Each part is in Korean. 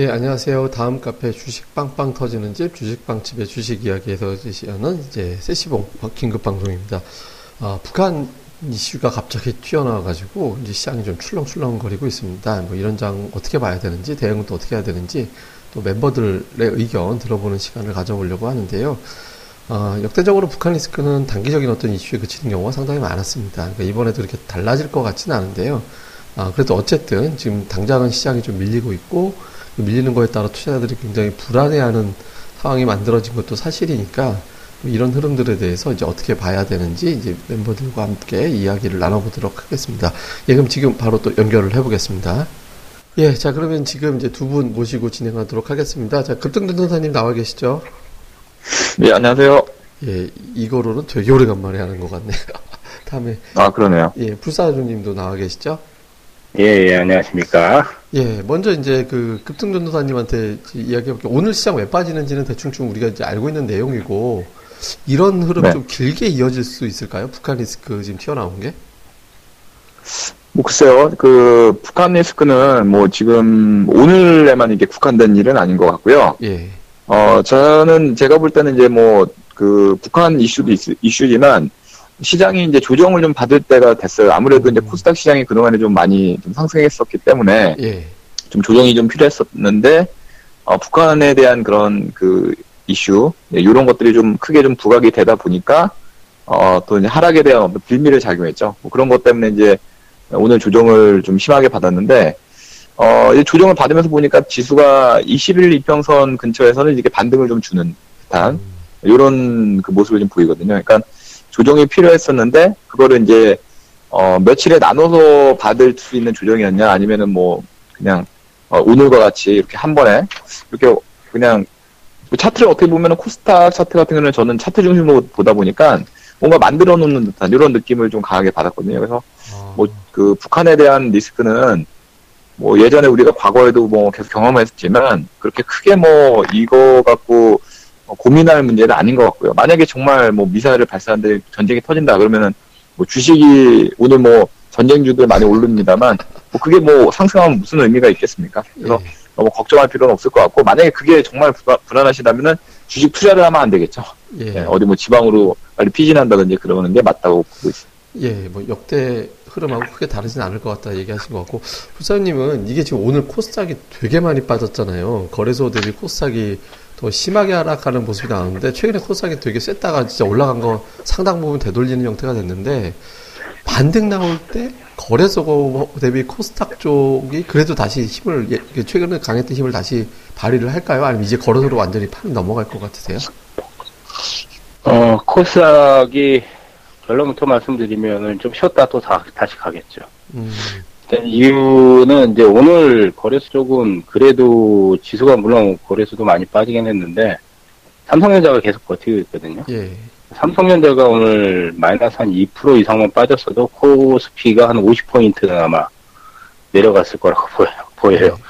예, 안녕하세요. 다음 카페 주식 빵빵 터지는 집 주식빵집의 주식 이야기에서 제시하는 이제 세시봉 긴급 방송입니다. 아, 북한 이슈가 갑자기 튀어나와가지고 이제 시장이 좀 출렁출렁거리고 있습니다. 뭐 이런 장 어떻게 봐야 되는지 대응은 또 어떻게 해야 되는지 또 멤버들의 의견 들어보는 시간을 가져보려고 하는데요. 어, 역대적으로 북한 리스크는 단기적인 어떤 이슈에 그치는 경우가 상당히 많았습니다. 그러니까 이번에도 이렇게 달라질 것 같지는 않은데요. 아, 그래도 어쨌든 지금 당장은 시장이 좀 밀리고 있고 밀리는 거에 따라 투자자들이 굉장히 불안해하는 상황이 만들어진 것도 사실이니까 이런 흐름들에 대해서 이제 어떻게 봐야 되는지 이제 멤버들과 함께 이야기를 나눠보도록 하겠습니다. 예, 그럼 지금 바로 또 연결을 해보겠습니다. 예, 자 그러면 지금 이제 두 분 모시고 진행하도록 하겠습니다. 자 급등전도사님 나와 계시죠? 네, 안녕하세요. 예, 이거로는 되게 오래간만에 하는 것 같네요. 다음에 아 그러네요. 예, 불사조님도 나와 계시죠? 예, 예, 안녕하십니까. 예, 먼저 이제 그 급등 전도사님한테 이야기해볼게요. 오늘 시장 왜 빠지는지는 대충 우리가 이제 알고 있는 내용이고, 이런 흐름 네. 좀 길게 이어질 수 있을까요? 북한 리스크 지금 튀어나온 게? 뭐 글쎄요, 그 북한 리스크는 뭐 지금 오늘에만 이게 국한된 일은 아닌 것 같고요. 예. 어, 저는 제가 볼 때는 이제 뭐 그 북한 이슈도 있, 이슈지만 시장이 이제 조정을 좀 받을 때가 됐어요. 아무래도 이제 코스닥 시장이 그동안에 좀 많이 좀 상승했었기 때문에 예. 좀 조정이 좀 필요했었는데 어, 북한에 대한 그런 그 이슈 예, 이런 것들이 좀 크게 좀 부각이 되다 보니까 어, 또 이제 하락에 대한 빌미를 작용했죠. 뭐 그런 것 때문에 이제 오늘 조정을 좀 심하게 받았는데 어, 이제 조정을 받으면서 보니까 지수가 21 이평선 근처에서는 이게 반등을 좀 주는 듯한 음. 이런 그 모습을 좀 보이거든요. 그러니까 조정이 필요했었는데 그거를 이제 어, 며칠에 나눠서 받을 수 있는 조정이었냐 아니면은 뭐 그냥 어, 오늘과 같이 이렇게 한 번에 이렇게 그냥 뭐 차트를 어떻게 보면은 코스닥 차트 같은 경우는 저는 차트 중심으로 보다 보니까 뭔가 만들어 놓는 듯한 이런 느낌을 좀 강하게 받았거든요. 그래서 아. 뭐그 북한에 대한 리스크는 뭐 예전에 우리가 과거에도 뭐 계속 경험했지만 그렇게 크게 뭐 이거 갖고 어, 고민할 문제는 아닌 것 같고요. 만약에 정말 뭐 미사일을 발사하는데 전쟁이 터진다 그러면은 뭐 주식이 오늘 뭐 전쟁주들 많이 오릅니다만 뭐 그게 뭐 상승하면 무슨 의미가 있겠습니까? 그래서 예. 너무 걱정할 필요는 없을 것 같고 만약에 그게 정말 불안하시다면은 주식 투자를 하면 안 되겠죠. 예. 예, 어디 뭐 지방으로 빨리 피진한다든지 그러는 게 맞다고 보고 있습니다. 예, 뭐 역대 흐름하고 크게 다르진 않을 것 같다 얘기하신 것 같고 부사님은 이게 지금 오늘 코스닥이 되게 많이 빠졌잖아요. 거래소 대비 코스닥이 더 심하게 하락하는 모습이 나오는데 최근에 코스닥이 되게 셌다가 진짜 올라간 거 상당 부분 되돌리는 형태가 됐는데 반등 나올 때 거래소 대비 코스닥 쪽이 그래도 다시 힘을 예, 최근에 강했던 힘을 다시 발휘를 할까요? 아니면 이제 거래소로 완전히 판 넘어갈 것 같으세요? 어 코스닥이 결론부터 말씀드리면은 좀 쉬었다 또 다, 다시 가겠죠. 음. 이유는 이제 오늘 거래소 쪽은 그래도 지수가 물론 거래소도 많이 빠지긴 했는데 삼성전자가 계속 버티고 있거든요. 예. 삼성전자가 오늘 마이너스 한 2% 이상만 빠졌어도 코스피가 한 50포인트 아마 내려갔을 거라고 보여요. 보여요. 예.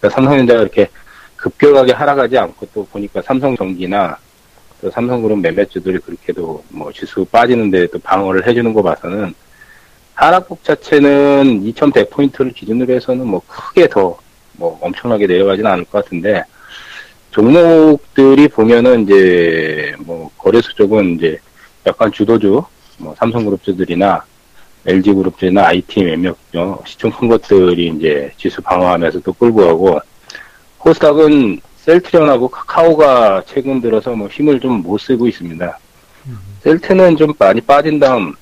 그러니까 삼성전자가 이렇게 급격하게 하락하지 않고 또 보니까 삼성전기나 또 삼성그룹 매매주들이 그렇게도 뭐 지수 빠지는데 또 방어를 해주는 거 봐서는 하락폭 자체는 2100포인트를 기준으로 해서는 뭐 크게 더 뭐 엄청나게 내려가지는 않을 것 같은데 종목들이 보면은 이제 뭐 거래소 쪽은 이제 약간 주도주 뭐 삼성그룹주들이나 LG그룹주나 IT 몇몇 시총 큰 것들이 이제 지수 방어하면서 또 끌고 가고 코스닥은 셀트리온하고 카카오가 최근 들어서 뭐 힘을 좀 못 쓰고 있습니다. 음. 셀트는 좀 많이 빠진 다음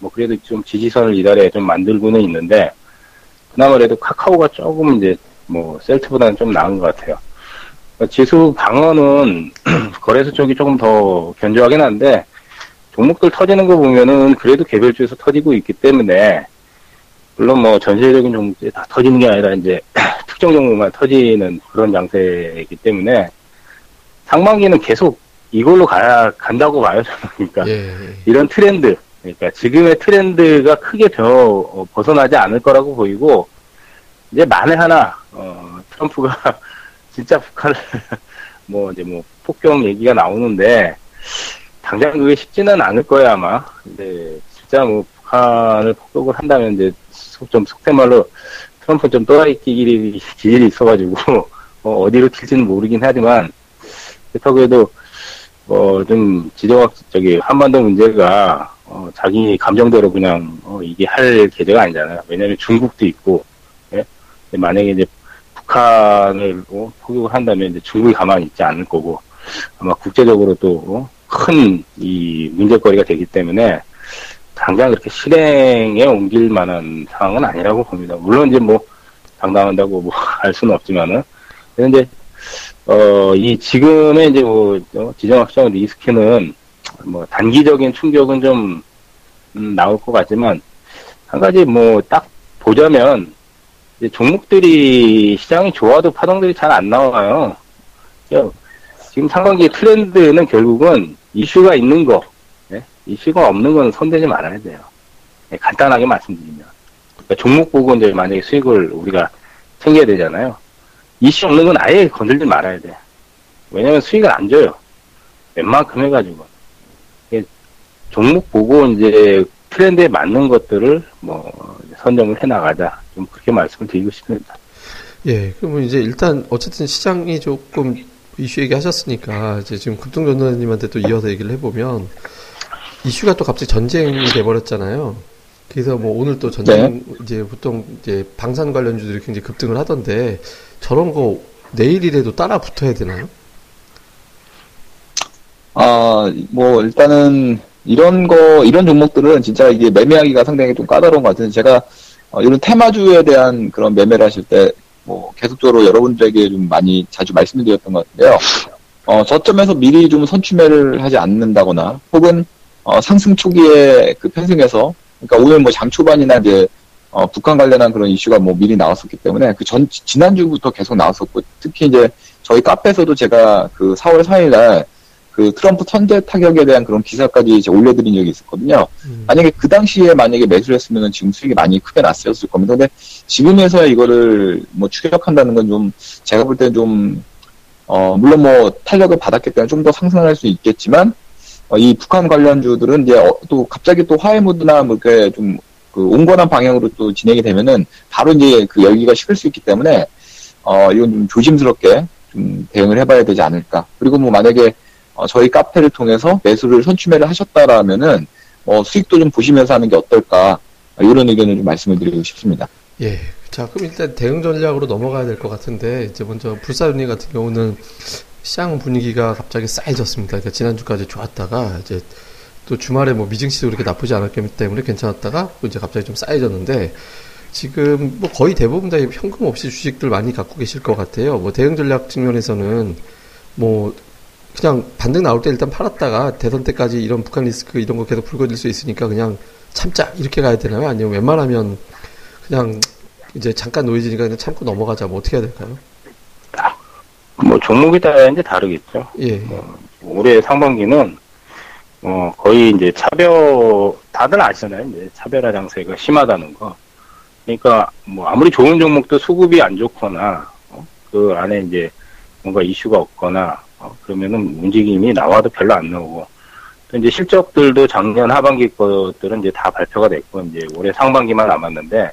뭐 그래도 좀 지지선을 이달에 좀 만들고는 있는데 그나마 그래도 카카오가 조금 이제 뭐 셀트보다는 좀 나은 것 같아요. 지수 방어는 거래소 쪽이 조금 더 견조하긴 한데 종목들 터지는 거 보면은 그래도 개별주에서 터지고 있기 때문에 물론 뭐 전체적인 종목들이 다 터지는 게 아니라 이제 특정 종목만 터지는 그런 양세이기 때문에 상반기는 계속 이걸로 가야 간다고 봐요 저는 그러니까 예. 이런 트렌드 그러니까 지금의 트렌드가 크게 벼, 어, 벗어나지 않을 거라고 보이고 이제 만에 하나 어, 트럼프가 진짜 북한을 뭐 이제 뭐 폭격 얘기가 나오는데 당장 그게 쉽지는 않을 거야 아마. 근데 진짜 뭐 북한을 폭격을 한다면 이제 좀 속된 말로 트럼프 좀 또라이 끼기리 기질이 있어가지고 어, 어디로 튈지는 모르긴 하지만 그렇다고 해도 어, 좀 지정학 저기 한반도 문제가 어, 자기 감정대로 그냥 어, 이게 할 계제가 아니잖아요. 왜냐하면 중국도 있고 예? 만약에 이제 북한을 어, 포격을 한다면 이제 중국이 가만히 있지 않을 거고 아마 국제적으로 또 큰이 어, 문제거리가 되기 때문에 당장 그렇게 실행에 옮길 만한 상황은 아니라고 봅니다. 물론 이제 뭐 당당한다고 뭐 알 수는 없지만은 근데 어, 이 지금의 이제 뭐 어, 지정학적 리스크는 뭐 단기적인 충격은 좀 음, 나올 것 같지만 한 가지 뭐 딱 보자면 종목들이 시장이 좋아도 파동들이 잘 안 나와요. 지금 상반기 트렌드는 결국은 이슈가 있는 거, 네? 이슈가 없는 거는 손대지 말아야 돼요. 네, 간단하게 말씀드리면. 그러니까 종목 보고 이제 만약에 수익을 우리가 챙겨야 되잖아요. 이슈 없는 건 아예 건들지 말아야 돼. 왜냐면 수익을 안 줘요. 웬만큼 해가지고. 종목 보고 이제 트렌드에 맞는 것들을 뭐 선정을 해 나가자. 좀 그렇게 말씀을 드리고 싶습니다. 예, 그러면 이제 일단 어쨌든 시장이 조금 이슈 얘기하셨으니까 이제 지금 급등 전도님한테 또 이어서 얘기를 해보면 이슈가 또 갑자기 전쟁이 돼버렸잖아요. 그래서 뭐 오늘 또 전쟁 네. 이제 보통 이제 방산 관련주들이 굉장히 급등을 하던데 저런 거 내일이라도 따라 붙어야 되나요? 아, 뭐 일단은 이런 거 이런 종목들은 진짜 이게 매매하기가 상당히 좀 까다로운 것 같은데 제가 어, 이런 테마주에 대한 그런 매매를 하실 때 뭐 계속적으로 여러분들에게 좀 많이 자주 말씀드렸던 것 같은데요. 어, 저점에서 미리 좀 선취매를 하지 않는다거나 혹은 어, 상승 초기에 그 편승해서 그러니까 오늘 뭐 장 초반이나 이제 어, 북한 관련한 그런 이슈가 뭐 미리 나왔었기 때문에 그 전, 지난주부터 계속 나왔었고, 특히 이제 저희 카페에서도 제가 그 4월 4일날 그 트럼프 선제 타격에 대한 그런 기사까지 이제 올려드린 적이 있었거든요. 음. 만약에 그 당시에 만약에 매수를 했으면 지금 수익이 많이 크게 났었을 겁니다. 근데 지금에서야 이거를 뭐 추격한다는 건 좀 제가 볼 때는 좀, 어, 물론 뭐 탄력을 받았기 때문에 좀 더 상승할 수 있겠지만, 어, 이 북한 관련주들은 이제 어, 또 갑자기 또 화해 무드나 뭐 이렇게 좀 그 온건한 방향으로 또 진행이 되면은 바로 이제 그 열기가 식을 수 있기 때문에 어 이건 좀 조심스럽게 좀 대응을 해봐야 되지 않을까. 그리고 뭐 만약에 어, 저희 카페를 통해서 매수를 선취매를 하셨다라면은 어, 수익도 좀 보시면서 하는 게 어떨까 이런 의견을 좀 말씀을 드리고 싶습니다. 예. 자, 그럼 일단 대응 전략으로 넘어가야 될 것 같은데 이제 먼저 불사윤리 같은 경우는 시장 분위기가 갑자기 싸해졌습니다. 그러니까 지난주까지 좋았다가 이제 또 주말에 뭐 미증시도 그렇게 나쁘지 않았기 때문에 괜찮았다가 또 이제 갑자기 좀 쌓여졌는데 지금 뭐 거의 대부분 다 현금 없이 주식들 많이 갖고 계실 것 같아요. 뭐 대응 전략 측면에서는 뭐 그냥 반등 나올 때 일단 팔았다가 대선 때까지 이런 북한 리스크 이런 거 계속 불거질 수 있으니까 그냥 참자 이렇게 가야 되나요? 아니면 웬만하면 그냥 이제 잠깐 노이즈니까 그냥 참고 넘어가자 뭐 어떻게 해야 될까요? 뭐 종목에 따라 이제 다르겠죠. 예. 뭐 올해 상반기는 어, 거의 이제 차별, 다들 아시잖아요. 이제 차별화 장세가 심하다는 거. 그러니까, 뭐, 아무리 좋은 종목도 수급이 안 좋거나, 어, 그 안에 이제 뭔가 이슈가 없거나, 어, 그러면은 움직임이 나와도 별로 안 나오고, 또 이제 실적들도 작년 하반기 것들은 이제 다 발표가 됐고, 이제 올해 상반기만 남았는데,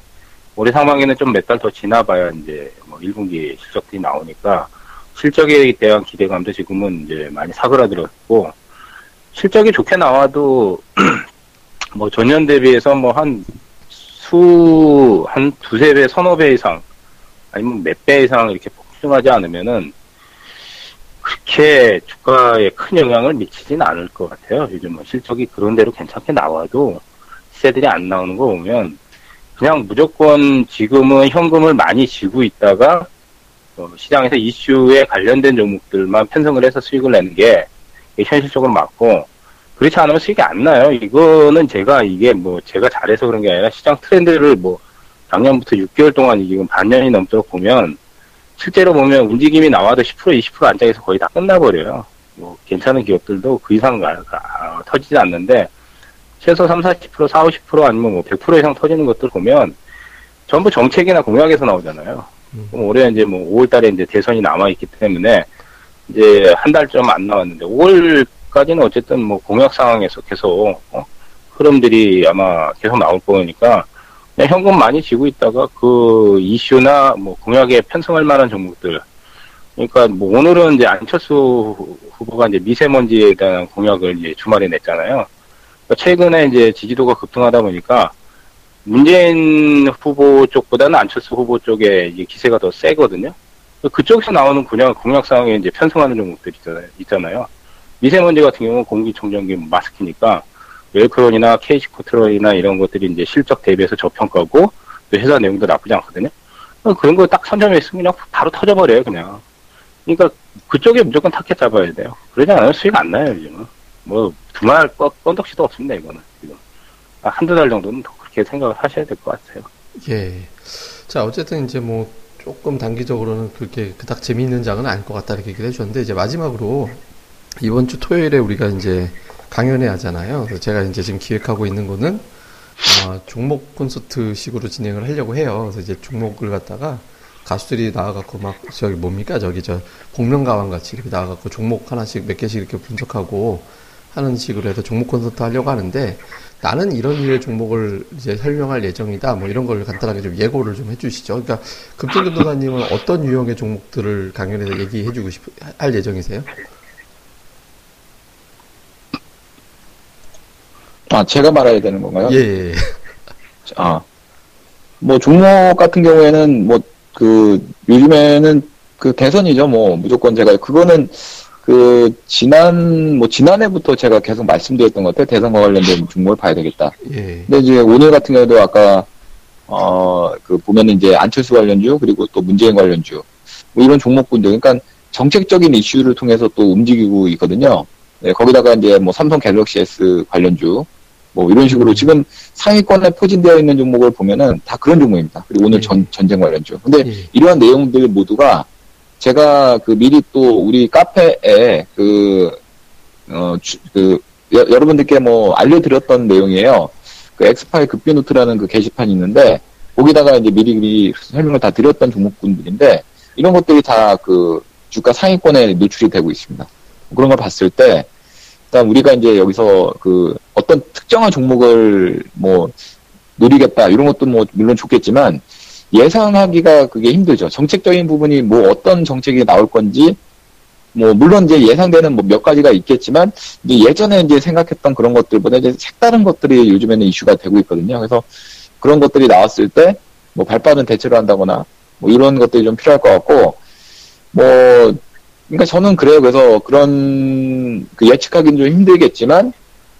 올해 상반기는 좀 몇 달 더 지나봐야 이제 뭐 1분기 실적들이 나오니까, 실적에 대한 기대감도 지금은 이제 많이 사그라들었고, 실적이 좋게 나와도 뭐 전년 대비해서 뭐 한 수, 한 두세 배, 서너 배 이상, 아니면 몇 배 이상 이렇게 폭증하지 않으면은 그렇게 주가에 큰 영향을 미치진 않을 것 같아요. 요즘은 실적이 그런 대로 괜찮게 나와도 시세들이 안 나오는 거 보면 그냥 무조건 지금은 현금을 많이 쥐고 있다가 어, 시장에서 이슈에 관련된 종목들만 편성을 해서 수익을 내는 게 현실적으로 맞고 그렇지 않으면 수익이 안 나요. 이거는 제가 이게 뭐 제가 잘해서 그런 게 아니라 시장 트렌드를 뭐 작년부터 6개월 동안 지금 반년이 넘도록 보면 실제로 보면 움직임이 나와도 10% 20% 안짝에서 거의 다 끝나버려요. 뭐 괜찮은 기업들도 그 이상 가, 가, 터지지 않는데 최소 3, 40% 4, 50% 아니면 뭐 100% 이상 터지는 것들 보면 전부 정책이나 공약에서 나오잖아요. 음. 올해 이제 뭐 5월 달에 이제 대선이 남아 있기 때문에 이제 한 달 좀안 나왔는데 5월까지는 어쨌든 뭐 공약 상황에서 계속 어? 흐름들이 아마 계속 나올 거니까 현금 많이 지고 있다가 그 이슈나 뭐 공약에 편성할 만한 종목들 그러니까 뭐 오늘은 이제 안철수 후보가 이제 미세먼지에 대한 공약을 이제 주말에 냈잖아요. 그러니까 최근에 이제 지지도가 급등하다 보니까 문재인 후보 쪽보다는 안철수 후보 쪽에 기세가 더 세거든요. 그쪽에서 나오는 그냥 공약상에 이제 편성하는 종목들 있잖아요. 미세먼지 같은 경우는 공기청정기 마스크니까 웰크론이나 케이시 코트론이나 이런 것들이 이제 실적 대비해서 저평가고 또 회사 내용도 나쁘지 않거든요. 그런 거 딱 선점했으면 그냥 바로 터져버려요, 그냥. 그러니까 그쪽에 무조건 타켓 잡아야 돼요. 그러지 않으면 수익 안 나요, 요즘은. 뭐, 두말 뻔덕시도 없습니다, 이거는. 지금. 한두 달 정도는 더 그렇게 생각을 하셔야 될 것 같아요. 예. 자, 어쨌든 이제 뭐, 조금 단기적으로는 그렇게 그닥 재미있는 장은 아닐 것 같다 이렇게 얘기를 해주셨는데, 이제 마지막으로 이번 주 토요일에 우리가 이제 강연회 하잖아요. 그래서 제가 이제 지금 기획하고 있는 거는 어, 종목 콘서트 식으로 진행을 하려고 해요. 그래서 이제 종목을 갖다가 가수들이 나와갖고 막 저기 뭡니까 저기 저 복면가왕 같이 이렇게 나와갖고 종목 하나씩 몇 개씩 이렇게 분석하고 하는 식으로 해서 종목 콘서트 하려고 하는데 나는 이런 류의 종목을 이제 설명할 예정이다. 뭐 이런 걸 간단하게 좀 예고를 좀 해주시죠. 그러니까 금진 교도사님은 어떤 유형의 종목들을 강연에서 얘기해주고 싶, 할 예정이세요? 아, 제가 말해야 되는 건가요? 예. 예. 아, 뭐 종목 같은 경우에는 뭐 그 요즘에는 그 대선이죠. 뭐 무조건 제가 그거는 그 지난 뭐 지난해부터 제가 계속 말씀드렸던 것 같아요. 대선과 관련된 종목을 봐야 되겠다. 예. 근데 이제 오늘 같은 경우도 아까 어 그 보면은 이제 안철수 관련주 그리고 또 문재인 관련주 뭐 이런 종목군들 그러니까 정책적인 이슈를 통해서 또 움직이고 있거든요. 네, 거기다가 이제 뭐 삼성 갤럭시 S 관련주 뭐 이런 식으로 지금 상위권에 포진되어 있는 종목을 보면은 다 그런 종목입니다. 그리고 오늘 예. 전, 전쟁 관련주. 근데 예. 이러한 내용들 모두가 제가 그 미리 또 우리 카페에 그, 어, 주, 그, 여, 러분들께 뭐 알려드렸던 내용이에요. 그 엑스파일 급비노트라는 그 게시판이 있는데, 거기다가 이제 미리 미리 설명을 다 드렸던 종목군들인데, 이런 것들이 다 그 주가 상위권에 노출이 되고 있습니다. 그런 걸 봤을 때, 일단 우리가 이제 여기서 그 어떤 특정한 종목을 뭐 노리겠다 이런 것도 뭐 물론 좋겠지만 예상하기가 그게 힘들죠. 정책적인 부분이 뭐 어떤 정책이 나올 건지 뭐 물론 이제 예상되는 뭐 몇 가지가 있겠지만 예전에 이제 생각했던 그런 것들보다 이제 색다른 것들이 요즘에는 이슈가 되고 있거든요. 그래서 그런 것들이 나왔을 때 뭐 발빠른 대처를 한다거나 뭐 이런 것들이 좀 필요할 것 같고 뭐 그러니까 저는 그래요. 그래서 그런 그 예측하기는 좀 힘들겠지만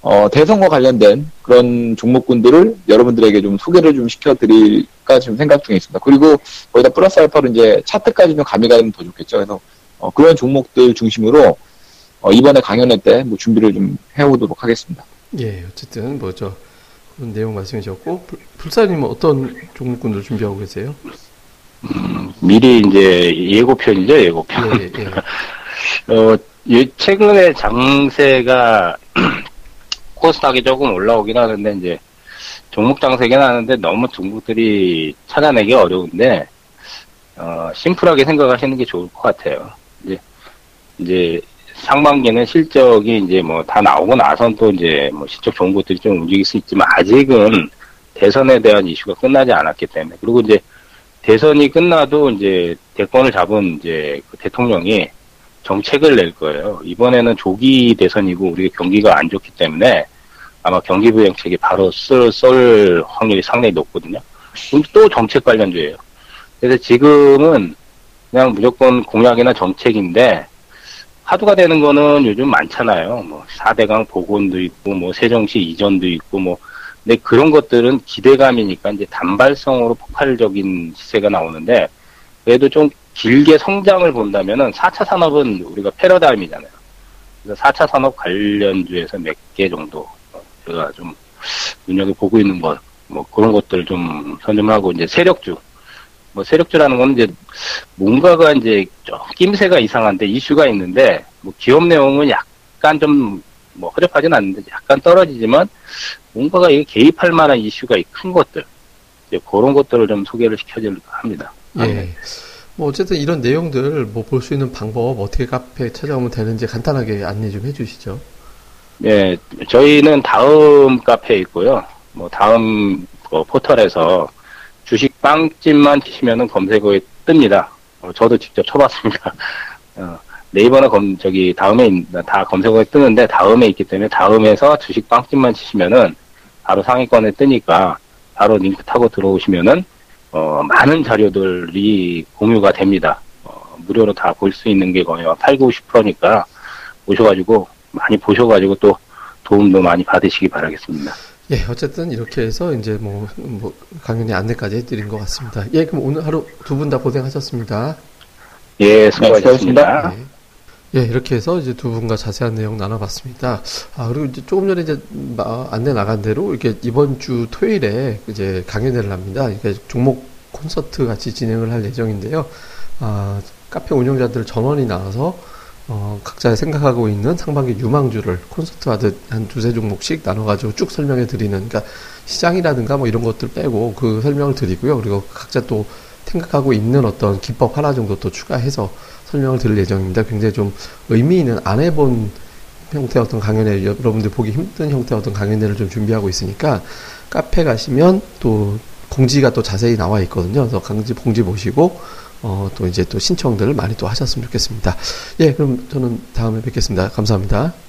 어, 대선과 관련된 그런 종목군들을 여러분들에게 좀 소개를 좀 시켜드릴까 지금 생각 중에 있습니다. 그리고 거기다 플러스 알파로 이제 차트까지 좀 가미가 되면 더 좋겠죠. 그래서 어, 그런 종목들 중심으로 어, 이번에 강연회 때 뭐 준비를 좀 해오도록 하겠습니다. 예, 어쨌든 뭐저 그런 내용 말씀해 주셨고 불사님은 어떤 종목군들 준비하고 계세요? 음, 미리 이제 예고편이죠, 예고편. 예, 예. 어, 최근에 장세가 코스닥이 조금 올라오긴 하는데 이제 종목 장세긴 하는데 너무 종목들이 찾아내기 어려운데 어, 심플하게 생각하시는 게 좋을 것 같아요. 이제 이제 상반기는 실적이 이제 뭐 다 나오고 나선 또 이제 뭐 실적 좋은 것들이 좀 움직일 수 있지만 아직은 대선에 대한 이슈가 끝나지 않았기 때문에 그리고 이제 대선이 끝나도 이제 대권을 잡은 이제 그 대통령이 정책을 낼 거예요. 이번에는 조기 대선이고 우리 경기가 안 좋기 때문에 아마 경기 부양책이 바로 쓸, 쏠 확률이 상당히 높거든요. 그럼 또 정책 관련주예요. 그래서 지금은 그냥 무조건 공약이나 정책인데 화두가 되는 거는 요즘 많잖아요. 뭐 4대강 복원도 있고 뭐 세정시 이전도 있고 뭐 근데 그런 것들은 기대감이니까 이제 단발성으로 폭발적인 시세가 나오는데 그래도 좀 길게 성장을 본다면은 4차 산업은 우리가 패러다임이잖아요. 그래서 4차 산업 관련주에서 몇 개 정도 제가 좀 눈여겨보고 있는 것, 뭐 그런 것들 좀 선점하고 이제 세력주. 뭐 세력주라는 건 이제 뭔가가 이제 좀 낌새가 이상한데 이슈가 있는데 뭐 기업 내용은 약간 좀 뭐 허접하진 않는데 약간 떨어지지만 뭔가가 이게 개입할 만한 이슈가 큰 것들 이제 그런 것들을 좀 소개를 시켜드릴까 합니다. 예. 뭐 어쨌든 이런 내용들 뭐 볼 수 있는 방법 어떻게 카페에 찾아오면 되는지 간단하게 안내 좀 해주시죠. 네, 저희는 다음 카페에 있고요. 뭐 다음 그 포털에서 주식 빵집만 치시면은 검색어에 뜹니다. 어, 저도 직접 쳐봤습니다. 어, 네이버나 검, 저기, 다음에, 다 검색어에 뜨는데, 다음에 있기 때문에, 다음에서 주식 빵집만 치시면은, 바로 상위권에 뜨니까, 바로 링크 타고 들어오시면은, 어, 많은 자료들이 공유가 됩니다. 어, 무료로 다 볼 수 있는 게 거의 8, 90%니까, 오셔가지고, 많이 보셔가지고 또, 도움도 많이 받으시기 바라겠습니다. 예, 어쨌든 이렇게 해서 이제 뭐, 뭐, 강연의 안내까지 해드린 것 같습니다. 예, 그럼 오늘 하루 두 분 다 고생하셨습니다. 예, 수고하셨습니다. 예. 예, 이렇게 해서 이제 두 분과 자세한 내용 나눠봤습니다. 아, 그리고 이제 조금 전에 이제 안내 나간 대로 이렇게 이번 주 토요일에 이제 강연회를 합니다. 이게 종목 콘서트 같이 진행을 할 예정인데요. 아, 카페 운영자들 전원이 나와서 어, 각자 생각하고 있는 상반기 유망주를 콘서트 하듯 한 두세 종목씩 나눠가지고 쭉 설명해 드리는, 그러니까 시장이라든가 뭐 이런 것들 빼고 그 설명을 드리고요. 그리고 각자 또 생각하고 있는 어떤 기법 하나 정도 또 추가해서 설명을 드릴 예정입니다. 굉장히 좀 의미 있는 안 해본 형태의 어떤 강연회, 여러분들 보기 힘든 형태의 어떤 강연회를 좀 준비하고 있으니까 카페 가시면 또 공지가 또 자세히 나와 있거든요. 그래서 강지 공지 보시고 어, 또 이제 또 신청들을 많이 또 하셨으면 좋겠습니다. 예, 그럼 저는 다음에 뵙겠습니다. 감사합니다.